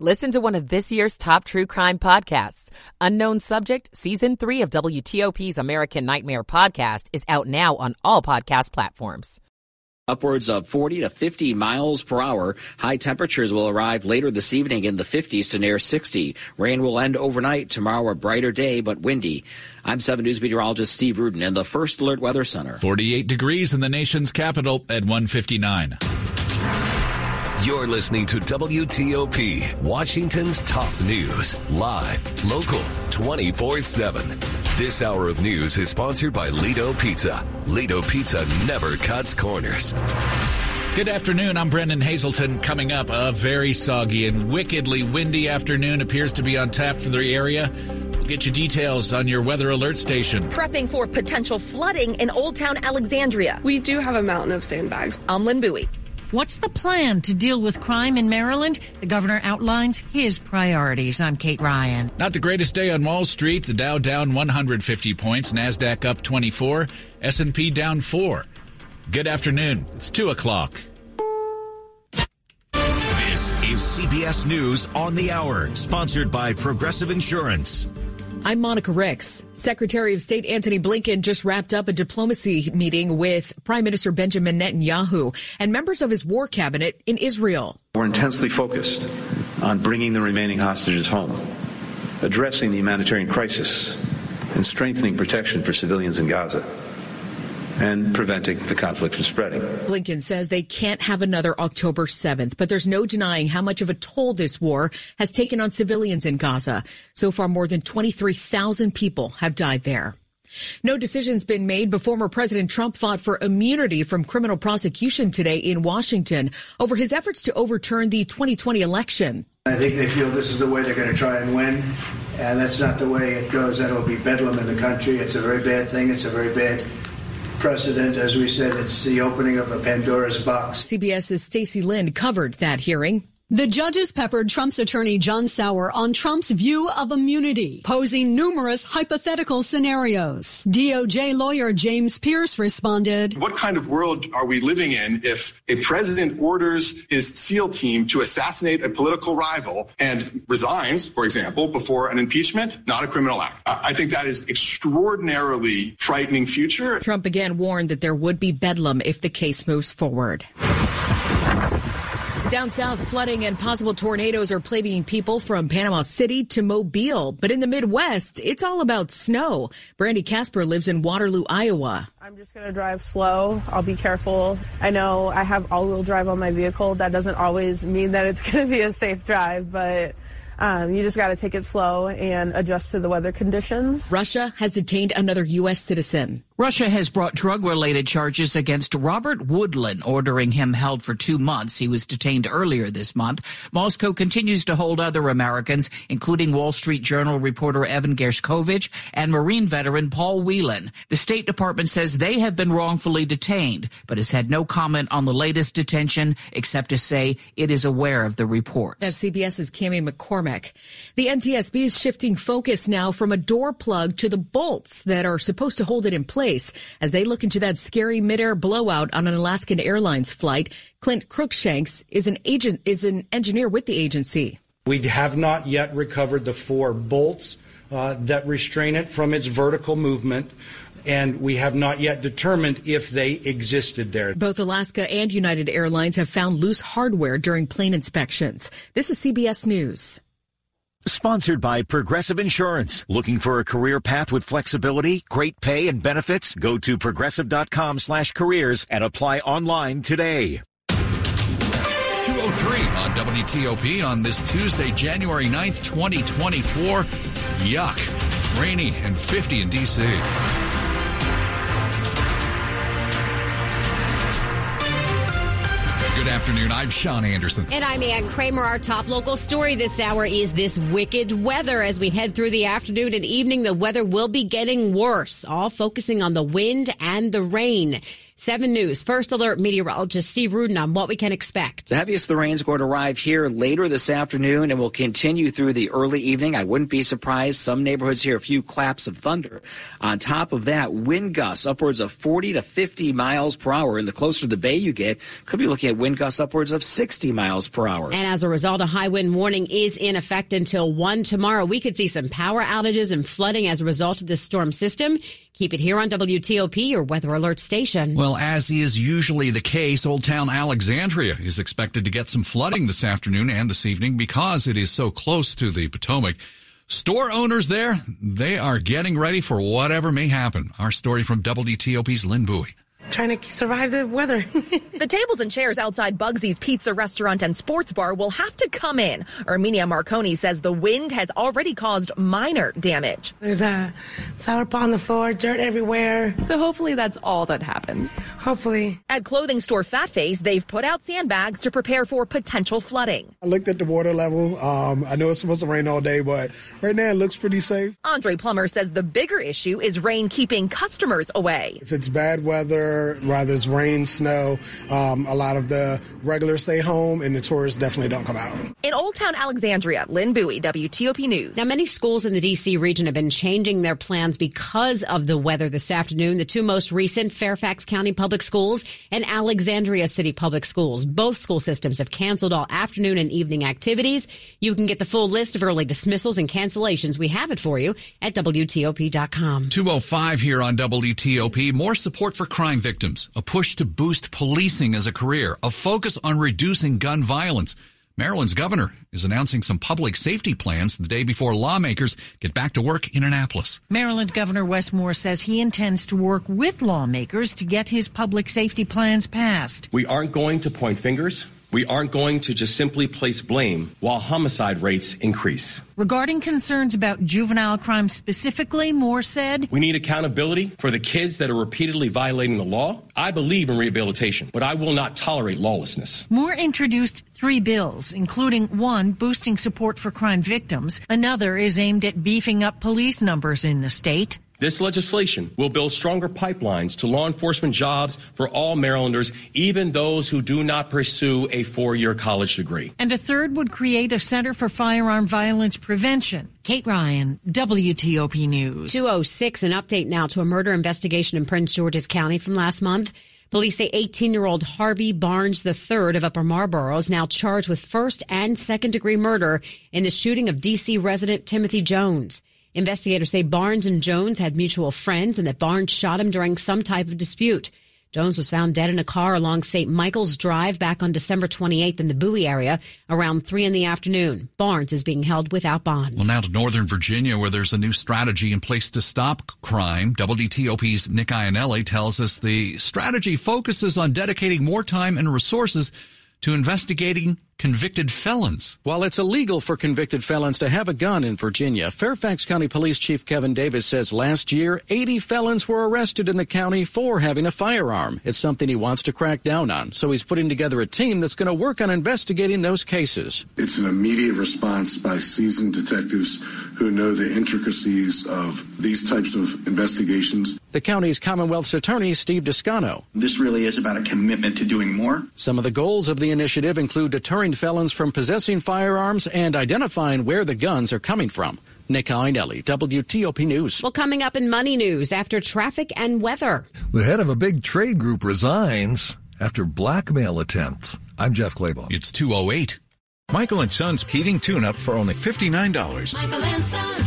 Listen to one of this year's top true crime podcasts. Unknown Subject, Season 3 of WTOP's American Nightmare podcast is out now on all podcast platforms. Upwards of 40 to 50 miles per hour. High temperatures will arrive later this evening in the 50s to near 60. Rain will end overnight. Tomorrow, a brighter day, but windy. I'm 7 News meteorologist Steve Rudin in the First Alert Weather Center. 48 degrees in the nation's capital at 159. You're listening to WTOP, Washington's top news, live, local, 24 7. This hour of news is sponsored by Lido Pizza. Lido Pizza never cuts corners. Good afternoon. I'm Brendan Hazelton. Coming up, a very soggy and wickedly windy afternoon appears to be on tap for the area. We'll get you details on your weather alert station. Prepping for potential flooding in Old Town Alexandria. We do have a mountain of sandbags. I'm Lynn Bowie. What's the plan to deal with crime in Maryland? The governor outlines his priorities. I'm Kate Ryan. Not the greatest day on Wall Street. The Dow down 150 points, Nasdaq up 24, S&P down 4. Good afternoon. It's 2 o'clock. This is CBS News on the Hour, sponsored by Progressive Insurance. I'm Monica Ricks. Secretary of State Antony Blinken just wrapped up a diplomacy meeting with Prime Minister Benjamin Netanyahu and members of his war cabinet in Israel. We're intensely focused on bringing the remaining hostages home, addressing the humanitarian crisis, and strengthening protection for civilians in Gaza and preventing the conflict from spreading. Blinken says they can't have another October 7th, but there's no denying how much of a toll this war has taken on civilians in Gaza. So far, more than 23,000 people have died there. No decision's been made, but former President Trump fought for immunity from criminal prosecution today in Washington over his efforts to overturn the 2020 election. I think they feel this is the way they're going to try and win, and that's not the way it goes. Then it'll be bedlam in the country. It's a very bad thing. It's a very bad precedent. As we said, it's the opening of a Pandora's box. CBS's Stacy Lynn covered that hearing. The judges peppered Trump's attorney John Sauer on Trump's view of immunity, posing numerous hypothetical scenarios. DOJ lawyer James Pearce responded, What kind of world are we living in if a president orders his SEAL team to assassinate a political rival and resigns, for example, before an impeachment? Not a criminal act. I think that is extraordinarily frightening future. Trump again warned that there would be bedlam if the case moves forward. Down south, flooding and possible tornadoes are plaguing people from Panama City to Mobile. But in the Midwest, it's all about snow. Brandy Casper lives in Waterloo, Iowa. I'm just going to drive slow. I'll be careful. I know I have all wheel drive on my vehicle. That doesn't always mean that it's going to be a safe drive, but um, you just got to take it slow and adjust to the weather conditions. Russia has detained another U.S. citizen. Russia has brought drug related charges against Robert Woodland, ordering him held for two months. He was detained earlier this month. Moscow continues to hold other Americans, including Wall Street Journal reporter Evan Gershkovich and Marine veteran Paul Whelan. The State Department says they have been wrongfully detained, but has had no comment on the latest detention except to say it is aware of the reports. That's CBS's Cami McCormick. The NTSB is shifting focus now from a door plug to the bolts that are supposed to hold it in place place as they look into that scary midair blowout on an Alaskan Airlines flight. Clint Crookshanks is an agent, is an engineer with the agency. We have not yet recovered the four bolts uh, that restrain it from its vertical movement and we have not yet determined if they existed there. Both Alaska and United Airlines have found loose hardware during plane inspections. This is CBS News. Sponsored by Progressive Insurance. Looking for a career path with flexibility, great pay, and benefits? Go to progressive.com slash careers and apply online today. 203 on WTOP on this Tuesday, January 9th, 2024. Yuck. Rainy and 50 in D.C. afternoon. I'm Sean Anderson. And I'm Ann Kramer. Our top local story this hour is this wicked weather. As we head through the afternoon and evening, the weather will be getting worse, all focusing on the wind and the rain. 7 News First Alert meteorologist Steve Rudin on what we can expect. The heaviest of the rain is going to arrive here later this afternoon and will continue through the early evening. I wouldn't be surprised. Some neighborhoods hear a few claps of thunder. On top of that, wind gusts upwards of 40 to 50 miles per hour. And the closer to the bay you get, could be looking at wind gusts upwards of 60 miles per hour. And as a result, a high wind warning is in effect until 1 tomorrow. We could see some power outages and flooding as a result of this storm system. Keep it here on WTOP, your weather alert station. Well, as is usually the case, Old Town Alexandria is expected to get some flooding this afternoon and this evening because it is so close to the Potomac. Store owners there, they are getting ready for whatever may happen. Our story from WTOP's Lynn Bowie trying to survive the weather. the tables and chairs outside Bugsy's Pizza Restaurant and Sports Bar will have to come in. Erminia Marconi says the wind has already caused minor damage. There's a flower pot on the floor, dirt everywhere. So hopefully that's all that happens. Hopefully. At clothing store Fatface, they've put out sandbags to prepare for potential flooding. I looked at the water level. Um, I know it's supposed to rain all day, but right now it looks pretty safe. Andre Plummer says the bigger issue is rain keeping customers away. If it's bad weather, whether it's rain, snow, um, a lot of the regulars stay home and the tourists definitely don't come out. In Old Town Alexandria, Lynn Bowie, WTOP News. Now, many schools in the D.C. region have been changing their plans because of the weather this afternoon. The two most recent, Fairfax County Public Schools and Alexandria City Public Schools. Both school systems have canceled all afternoon and evening activities. You can get the full list of early dismissals and cancellations. We have it for you at WTOP.com. 205 here on WTOP. More support for crime victims, a push to boost policing as a career, a focus on reducing gun violence. Maryland's governor is announcing some public safety plans the day before lawmakers get back to work in Annapolis. Maryland Governor Wes Moore says he intends to work with lawmakers to get his public safety plans passed. We aren't going to point fingers. We aren't going to just simply place blame while homicide rates increase. Regarding concerns about juvenile crime specifically, Moore said, We need accountability for the kids that are repeatedly violating the law. I believe in rehabilitation, but I will not tolerate lawlessness. Moore introduced three bills, including one boosting support for crime victims. Another is aimed at beefing up police numbers in the state. This legislation will build stronger pipelines to law enforcement jobs for all Marylanders, even those who do not pursue a four year college degree. And a third would create a Center for Firearm Violence Prevention. Kate Ryan, WTOP News. 206, an update now to a murder investigation in Prince George's County from last month. Police say 18 year old Harvey Barnes III of Upper Marlboro is now charged with first and second degree murder in the shooting of D.C. resident Timothy Jones. Investigators say Barnes and Jones had mutual friends and that Barnes shot him during some type of dispute. Jones was found dead in a car along St. Michael's Drive back on December 28th in the Bowie area around 3 in the afternoon. Barnes is being held without bond. Well, now to Northern Virginia, where there's a new strategy in place to stop crime. WTOP's Nick Iannelli tells us the strategy focuses on dedicating more time and resources to investigating convicted felons. While it's illegal for convicted felons to have a gun in Virginia, Fairfax County Police Chief Kevin Davis says last year 80 felons were arrested in the county for having a firearm. It's something he wants to crack down on, so he's putting together a team that's going to work on investigating those cases. It's an immediate response by seasoned detectives who know the intricacies of these types of investigations. The county's Commonwealth's attorney, Steve Descano. This really is about a commitment to doing more. Some of the goals of the initiative include deterring felons from possessing firearms and identifying where the guns are coming from. Nick Iannelli, WTOP News. Well, coming up in Money News after traffic and weather. The head of a big trade group resigns after blackmail attempts. I'm Jeff Clabaugh. It's 208. Michael and Son's heating tune-up for only $59. Michael and Son.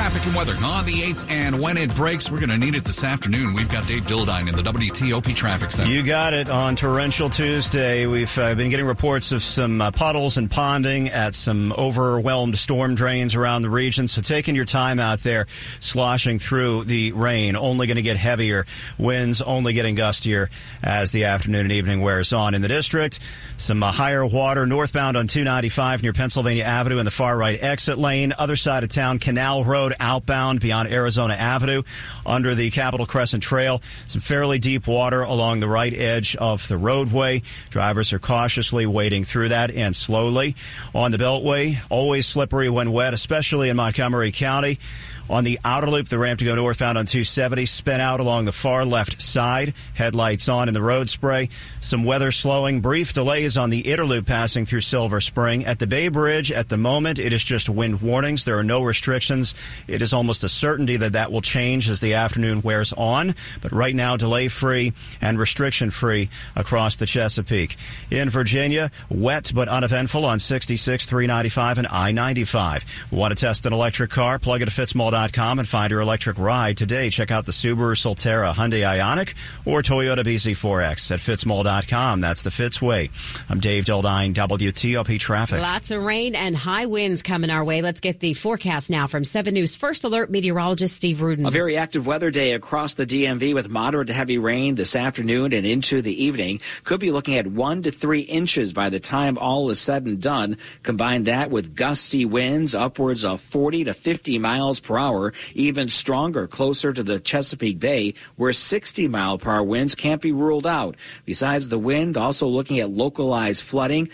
Traffic and weather on the 8s, and when it breaks, we're going to need it this afternoon. We've got Dave Dildine in the WTOP Traffic Center. You got it on Torrential Tuesday. We've uh, been getting reports of some uh, puddles and ponding at some overwhelmed storm drains around the region. So taking your time out there, sloshing through the rain, only going to get heavier. Winds only getting gustier as the afternoon and evening wears on in the district. Some uh, higher water northbound on 295 near Pennsylvania Avenue in the far right exit lane. Other side of town, Canal Road Road outbound beyond Arizona Avenue under the Capitol Crescent Trail. Some fairly deep water along the right edge of the roadway. Drivers are cautiously wading through that and slowly. On the Beltway, always slippery when wet, especially in Montgomery County. On the outer loop, the ramp to go northbound on 270 spin out along the far left side. Headlights on in the road spray. Some weather slowing. Brief delays on the inner loop passing through Silver Spring. At the Bay Bridge, at the moment, it is just wind warnings. There are no restrictions. It is almost a certainty that that will change as the afternoon wears on. But right now, delay free and restriction free across the Chesapeake. In Virginia, wet but uneventful on 66, 395, and I 95. Want to test an electric car? Plug it to Fitzmall.com and find your electric ride today. Check out the Subaru Solterra, Hyundai Ioniq, or Toyota BZ4X at Fitzmall.com. That's the Fitz way. I'm Dave Dildine, WTOP Traffic. Lots of rain and high winds coming our way. Let's get the forecast now from 7 News First Alert meteorologist Steve Rudin. A very active weather day across the DMV with moderate to heavy rain this afternoon and into the evening. Could be looking at one to three inches by the time all is said and done. Combine that with gusty winds upwards of 40 to 50 miles per hour hour, even stronger closer to the Chesapeake Bay, where 60 mile per hour winds can't be ruled out. Besides the wind, also looking at localized flooding.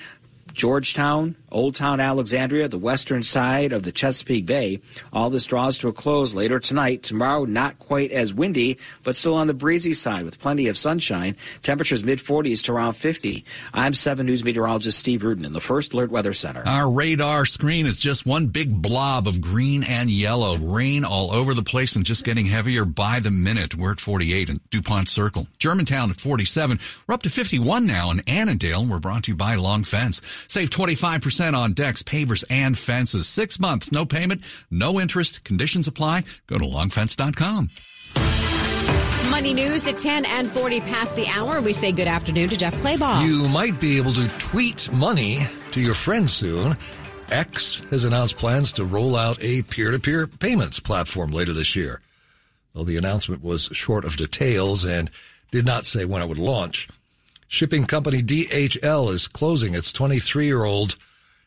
Georgetown, Old Town Alexandria, the western side of the Chesapeake Bay. All this draws to a close later tonight. Tomorrow, not quite as windy, but still on the breezy side with plenty of sunshine. Temperatures mid 40s to around 50. I'm 7 News meteorologist Steve Rudin in the First Alert Weather Center. Our radar screen is just one big blob of green and yellow. Rain all over the place and just getting heavier by the minute. We're at 48 in DuPont Circle. Germantown at 47. We're up to 51 now in Annandale. We're brought to you by Long Fence. Save 25% percent on decks, pavers, and fences. Six months, no payment, no interest. Conditions apply. Go to longfence.com. Money news at 10 and 40 past the hour. We say good afternoon to Jeff Clabaugh. You might be able to tweet money to your friends soon. X has announced plans to roll out a peer to peer payments platform later this year. Though the announcement was short of details and did not say when it would launch. Shipping company DHL is closing its 23 year old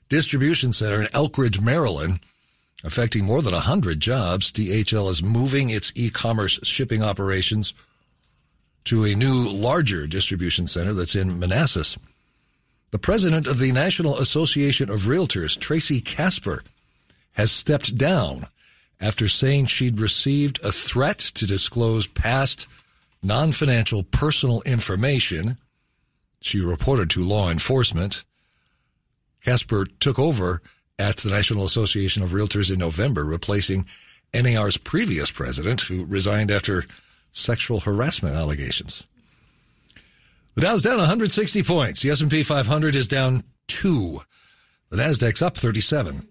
distribution center in Elkridge, Maryland, affecting more than 100 jobs. DHL is moving its e-commerce shipping operations to a new, larger distribution center that's in Manassas. The president of the National Association of Realtors, Tracy Casper, has stepped down after saying she'd received a threat to disclose past non-financial personal information. She reported to law enforcement. Casper took over at the National Association of Realtors in November, replacing NAR's previous president, who resigned after sexual harassment allegations. The Dow's down 160 points. The S&P 500 is down two. The Nasdaq's up 37.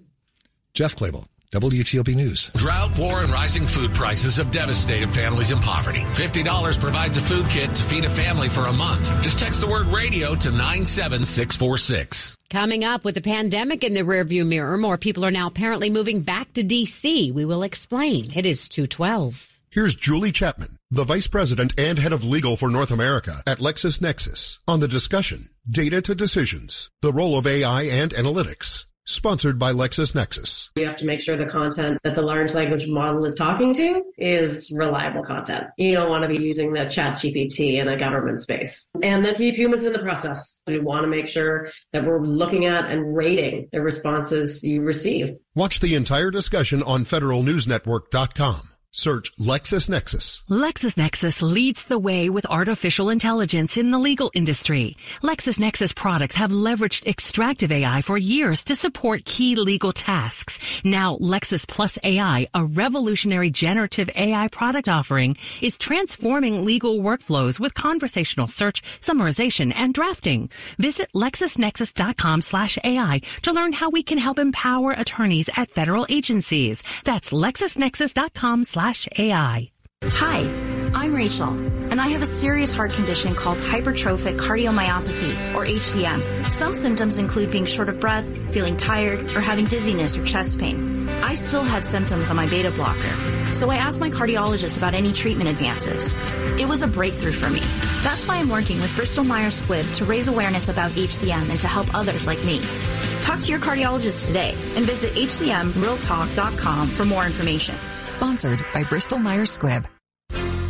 Jeff Clabaugh. WTOP News. Drought, war, and rising food prices have devastated families in poverty. $50 provides a food kit to feed a family for a month. Just text the word radio to 97646. Coming up with the pandemic in the rearview mirror, more people are now apparently moving back to D.C. We will explain. It is 212. Here's Julie Chapman, the Vice President and Head of Legal for North America at LexisNexis, on the discussion Data to Decisions, the role of AI and analytics sponsored by LexisNexis. We have to make sure the content that the large language model is talking to is reliable content. You don't want to be using the chat GPT in a government space. And then keep humans in the process. We want to make sure that we're looking at and rating the responses you receive. Watch the entire discussion on federalnewsnetwork.com. Search LexisNexis. LexisNexis leads the way with artificial intelligence in the legal industry. LexisNexis products have leveraged extractive AI for years to support key legal tasks. Now, Lexis Plus AI, a revolutionary generative AI product offering, is transforming legal workflows with conversational search, summarization, and drafting. Visit LexisNexis.com slash AI to learn how we can help empower attorneys at federal agencies. That's LexisNexis.com slash AI. Hi. I'm Rachel, and I have a serious heart condition called hypertrophic cardiomyopathy, or HCM. Some symptoms include being short of breath, feeling tired, or having dizziness or chest pain. I still had symptoms on my beta blocker, so I asked my cardiologist about any treatment advances. It was a breakthrough for me. That's why I'm working with Bristol Myers Squibb to raise awareness about HCM and to help others like me. Talk to your cardiologist today and visit hcmrealtalk.com for more information. Sponsored by Bristol Myers Squibb.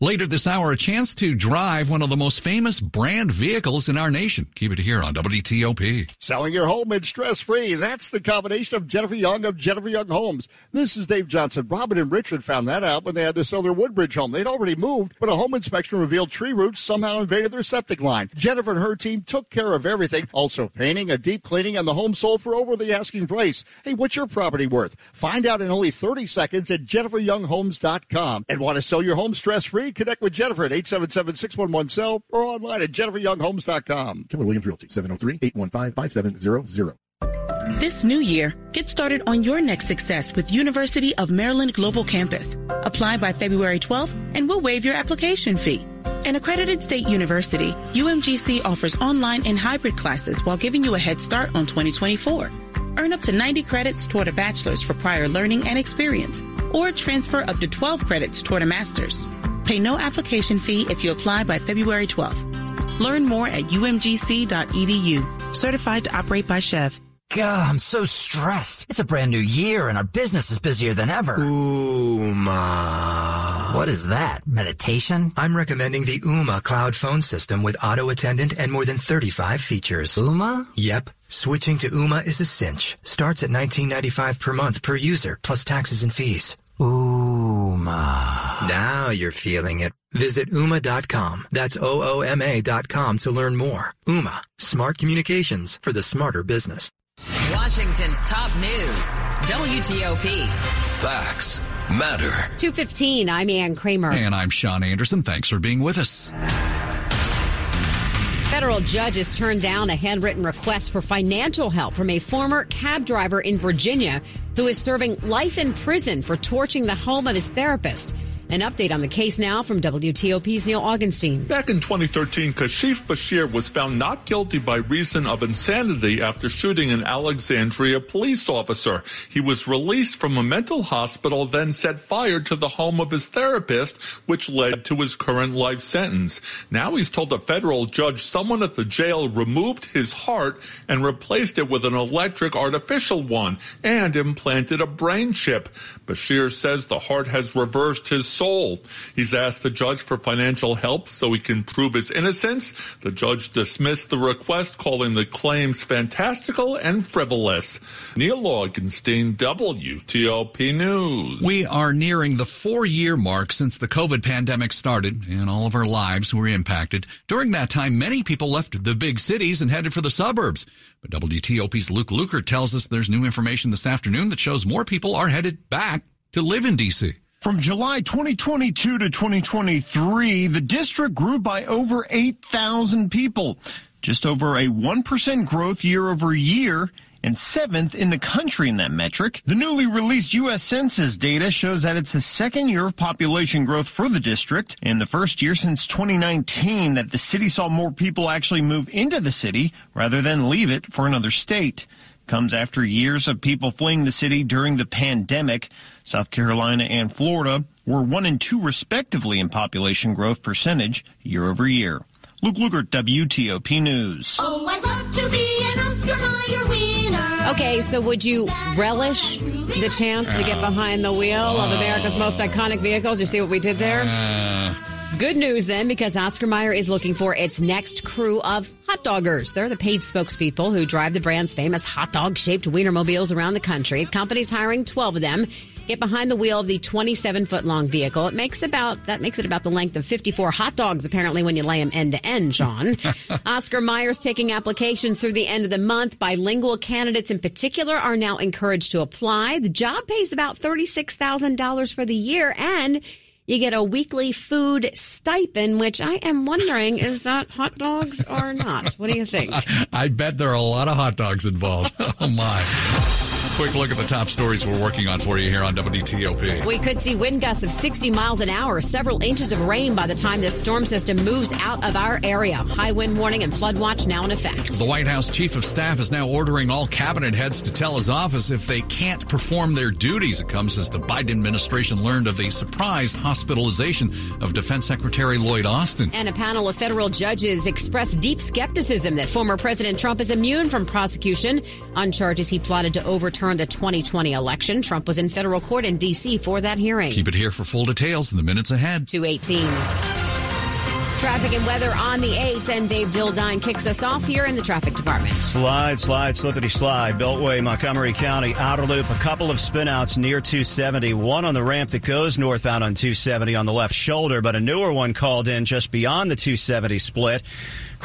Later this hour, a chance to drive one of the most famous brand vehicles in our nation. Keep it here on WTOP. Selling your home and stress free. That's the combination of Jennifer Young of Jennifer Young Homes. This is Dave Johnson. Robin and Richard found that out when they had to sell their Woodbridge home. They'd already moved, but a home inspection revealed tree roots somehow invaded their septic line. Jennifer and her team took care of everything, also painting, a deep cleaning, and the home sold for over the asking price. Hey, what's your property worth? Find out in only 30 seconds at jenniferyounghomes.com. And want to sell your home stress free? Connect with Jennifer at 877-611-SELL or online at jenniferyounghomes.com. Keller Williams Realty, 703-815-5700. This new year, get started on your next success with University of Maryland Global Campus. Apply by February 12th and we'll waive your application fee. An accredited state university, UMGC offers online and hybrid classes while giving you a head start on 2024. Earn up to 90 credits toward a bachelor's for prior learning and experience, or transfer up to 12 credits toward a master's. Pay no application fee if you apply by February 12th. Learn more at umgc.edu. Certified to operate by SCHEV. God, I'm so stressed. It's a brand new year and our business is busier than ever. Ooma. What is that? Meditation? I'm recommending the Ooma cloud phone system with auto attendant and more than 35 features. Ooma? Yep. Switching to Ooma is a cinch. Starts at $19.95 per month per user, plus taxes and fees. Ooma. Now you're feeling it. Visit Ooma.com. That's O-O-M-A dot com to learn more. Ooma. Smart communications for the smarter business. Washington's top news. WTOP. Facts matter. 215, I'm Ann Kramer. And I'm Sean Anderson. Thanks for being with us. Federal judges turned down a handwritten request for financial help from a former cab driver in Virginia who is serving life in prison for torching the home of his therapist. An update on the case now from WTOP's Neil Augenstein. Back in 2013, Kashif Bashir was found not guilty by reason of insanity after shooting an Alexandria police officer. He was released from a mental hospital, then set fire to the home of his therapist, which led to his current life sentence. Now he's told a federal judge someone at the jail removed his heart and replaced it with an electric artificial one and implanted a brain chip. Bashir says the heart has reversed his soul. He's asked the judge for financial help so he can prove his innocence. The judge dismissed the request, calling the claims fantastical and frivolous. Neil Augenstein, WTOP News. We are nearing the four year mark since the COVID pandemic started and all of our lives were impacted. During that time, many people left the big cities and headed for the suburbs. But WTOP's Luke Lukert tells us there's new information this afternoon that shows more people are headed back to live in DC. From July 2022 to 2023, the district grew by over 8,000 people, just over a 1% growth year over year and seventh in the country in that metric. The newly released U.S. Census data shows that it's the second year of population growth for the district and the first year since 2019 that the city saw more people actually move into the city rather than leave it for another state comes after years of people fleeing the city during the pandemic. South Carolina and Florida were one and two respectively in population growth percentage year over year. Luke Lukert, WTOP News. Oh, I'd love to be an Oscar Mayer winner. Okay, so would you relish the chance to get behind the wheel of America's most iconic vehicles? You see what we did there? Uh, Good news then, because Oscar Mayer is looking for its next crew of hot doggers. They're the paid spokespeople who drive the brand's famous hot dog shaped Wienermobiles around the country. The company's hiring 12 of them. get behind the wheel of the 27 foot long vehicle. It makes about that makes it about the length of 54 hot dogs apparently when you lay them end to end, Sean. Oscar Mayer's taking applications through the end of the month. Bilingual candidates in particular are now encouraged to apply. The job pays about $36,000 for the year and you get a weekly food stipend, which I am wondering is that hot dogs or not? What do you think? I bet there are a lot of hot dogs involved. oh my. Quick look at the top stories we're working on for you here on WTOP. We could see wind gusts of 60 miles an hour, several inches of rain by the time this storm system moves out of our area. High wind warning and flood watch now in effect. The White House chief of staff is now ordering all cabinet heads to tell his office if they can't perform their duties. It comes as the Biden administration learned of the surprise hospitalization of Defense Secretary Lloyd Austin. And a panel of federal judges expressed deep skepticism that former President Trump is immune from prosecution on charges he plotted to overturn the 2020 election. Trump was in federal court in D.C. for that hearing. Keep it here for full details in the minutes ahead. 218. Traffic and weather on the 8th, and Dave Dildine kicks us off here in the traffic department. Slide, slide, slippity slide. Beltway, Montgomery County, outer loop. A couple of spinouts near 270. One on the ramp that goes northbound on 270 on the left shoulder, but a newer one called in just beyond the 270 split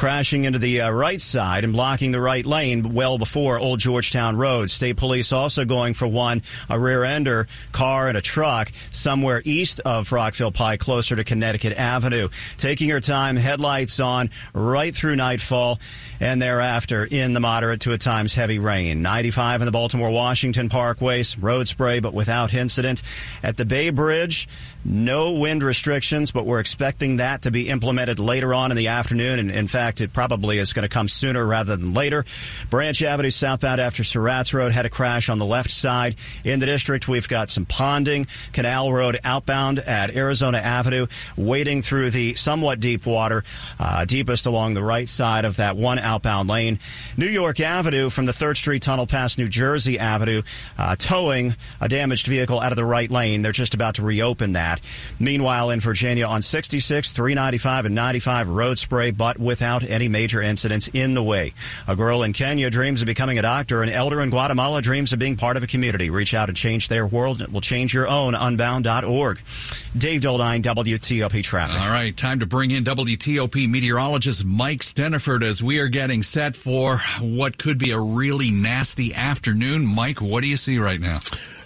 crashing into the uh, right side and blocking the right lane well before Old Georgetown Road. State police also going for one, a rear ender car and a truck somewhere east of Rockville Pike, closer to Connecticut Avenue. Taking her time, headlights on right through nightfall and thereafter in the moderate to at times heavy rain. 95 in the Baltimore Washington Parkways, road spray but without incident. At the Bay Bridge, no wind restrictions, but we're expecting that to be implemented later on in the afternoon. And in fact, it probably is going to come sooner rather than later. Branch Avenue southbound after Surratt's Road had a crash on the left side. In the district, we've got some ponding. Canal Road outbound at Arizona Avenue, wading through the somewhat deep water, uh, deepest along the right side of that one outbound lane. New York Avenue from the 3rd Street Tunnel past New Jersey Avenue, uh, towing a damaged vehicle out of the right lane. They're just about to reopen that. Meanwhile, in Virginia on 66, 395, and 95 road spray, but without any major incidents in the way. A girl in Kenya dreams of becoming a doctor. An elder in Guatemala dreams of being part of a community. Reach out and change their world. It will change your own. Unbound.org. Dave Dildine, WTOP Traffic. All right, time to bring in WTOP meteorologist Mike Stinneford as we are getting set for what could be a really nasty afternoon. Mike, what do you see right now?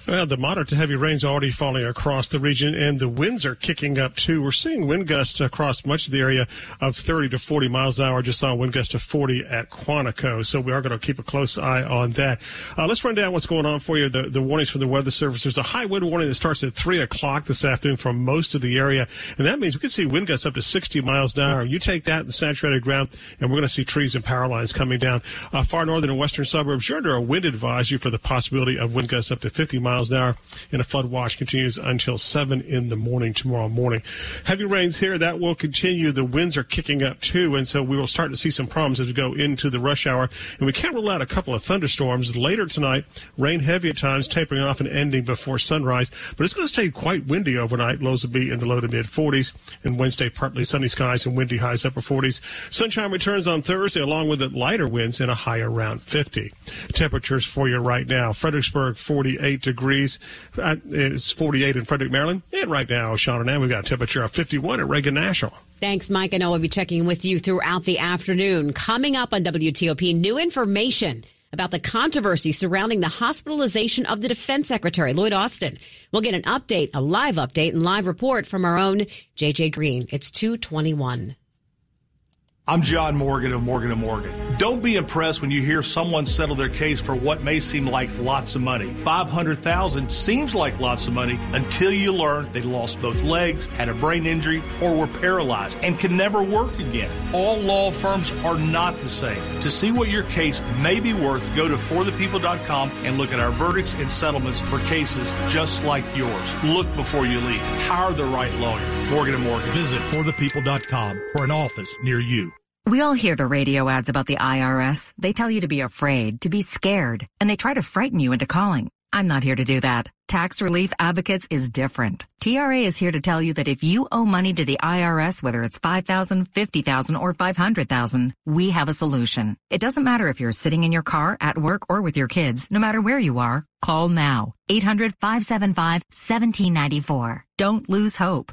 Well, the moderate to heavy rains already falling across the region, and the winds are kicking up too. We're seeing wind gusts across much of the area of 30 to 40 miles an hour. Just saw a wind gust of 40 at Quantico, so we are going to keep a close eye on that. Uh, let's run down what's going on for you. The, the warnings from the Weather Service. There's a high wind warning that starts at 3 o'clock this afternoon for most of the area, and that means we could see wind gusts up to 60 miles an hour. You take that in saturated ground, and we're going to see trees and power lines coming down. Uh, far northern and western suburbs, you're under a wind advisory for the possibility of wind gusts up to 50 miles an hour and a flood watch continues until 7 in the morning tomorrow morning. Heavy rains here, that will continue. The winds are kicking up too, and so we will start to see some problems as we go into the rush hour. And we can't rule out a couple of thunderstorms later tonight. Rain heavy at times, tapering off and ending before sunrise. But it's going to stay quite windy overnight. Lows will be in the low to mid 40s. And Wednesday, partly sunny skies and windy highs upper 40s. Sunshine returns on Thursday, along with lighter winds and a high around 50. Temperatures for you right now. Fredericksburg, 48 degrees. Uh, it's 48 in Frederick, Maryland. And right now, Sean and I, we've got a temperature of 51 at Reagan National. Thanks, Mike. I know we'll be checking with you throughout the afternoon. Coming up on WTOP, new information about the controversy surrounding the hospitalization of the defense secretary, Lloyd Austin. We'll get an update, a live update and live report from our own JJ Green. It's 221. I'm John Morgan of Morgan & Morgan. Don't be impressed when you hear someone settle their case for what may seem like lots of money. 500,000 seems like lots of money until you learn they lost both legs, had a brain injury, or were paralyzed and can never work again. All law firms are not the same. To see what your case may be worth, go to forthepeople.com and look at our verdicts and settlements for cases just like yours. Look before you leave. Hire the right lawyer. Morgan & Morgan. Visit forthepeople.com for an office near you. We all hear the radio ads about the IRS. They tell you to be afraid, to be scared, and they try to frighten you into calling. I'm not here to do that. Tax Relief Advocates is different. TRA is here to tell you that if you owe money to the IRS, whether it's 5000 50000 or 500000 we have a solution. It doesn't matter if you're sitting in your car, at work, or with your kids, no matter where you are, call now. 800-575-1794. Don't lose hope.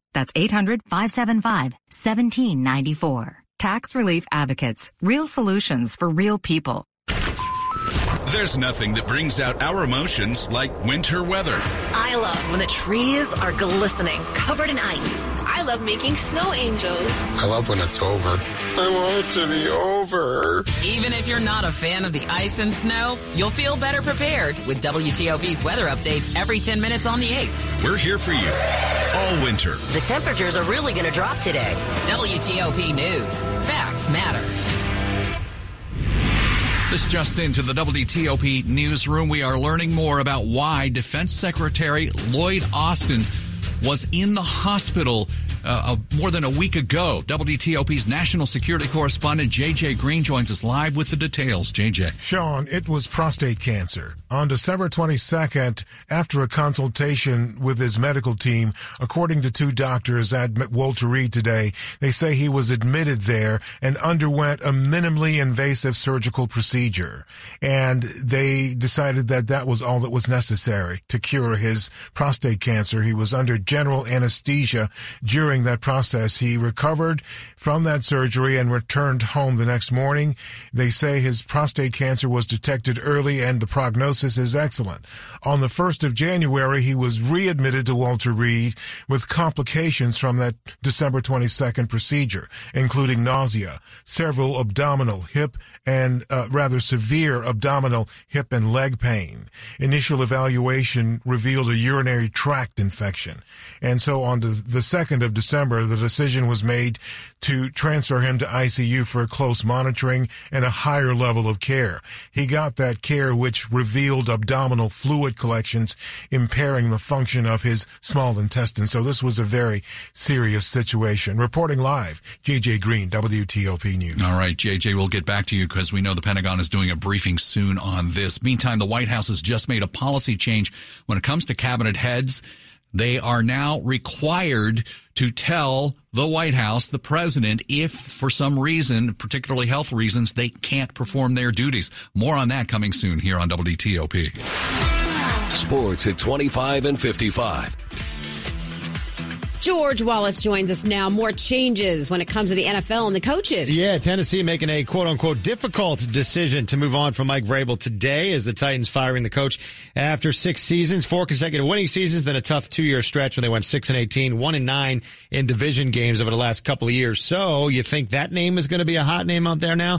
That's 800-575-1794. Tax Relief Advocates. Real solutions for real people. There's nothing that brings out our emotions like winter weather. I love when the trees are glistening, covered in ice. I love making snow angels. I love when it's over. I want it to be over. Even if you're not a fan of the ice and snow, you'll feel better prepared with WTOP's weather updates every 10 minutes on the 8th. We're here for you all winter. The temperatures are really going to drop today. WTOP News. Facts matter. This just into the WTOP newsroom. We are learning more about why Defense Secretary Lloyd Austin was in the hospital uh, more than a week ago. WTOP's national security correspondent JJ Green joins us live with the details. JJ. Sean, it was prostate cancer. On December 22nd, after a consultation with his medical team, according to two doctors at Walter Reed today, they say he was admitted there and underwent a minimally invasive surgical procedure. And they decided that that was all that was necessary to cure his prostate cancer. He was under general anesthesia during that process. He recovered from that surgery and returned home the next morning. They say his prostate cancer was detected early and the prognosis is excellent. On the 1st of January, he was readmitted to Walter Reed with complications from that December 22nd procedure, including nausea, several abdominal, hip, and uh, rather severe abdominal, hip, and leg pain. Initial evaluation revealed a urinary tract infection. And so on the 2nd of December, the decision was made to transfer him to ICU for close monitoring and a higher level of care. He got that care which revealed abdominal fluid collections impairing the function of his small intestine. So this was a very serious situation. Reporting live, JJ Green, WTOP News. All right, JJ, we'll get back to you because we know the Pentagon is doing a briefing soon on this. Meantime, the White House has just made a policy change when it comes to cabinet heads. They are now required to tell the White House, the president, if for some reason, particularly health reasons, they can't perform their duties. More on that coming soon here on WTOP. Sports at 25 and 55. George Wallace joins us now. More changes when it comes to the NFL and the coaches. Yeah, Tennessee making a quote unquote difficult decision to move on from Mike Vrabel today as the Titans firing the coach after six seasons, four consecutive winning seasons, then a tough two year stretch when they went six and 18, one and nine in division games over the last couple of years. So you think that name is going to be a hot name out there now?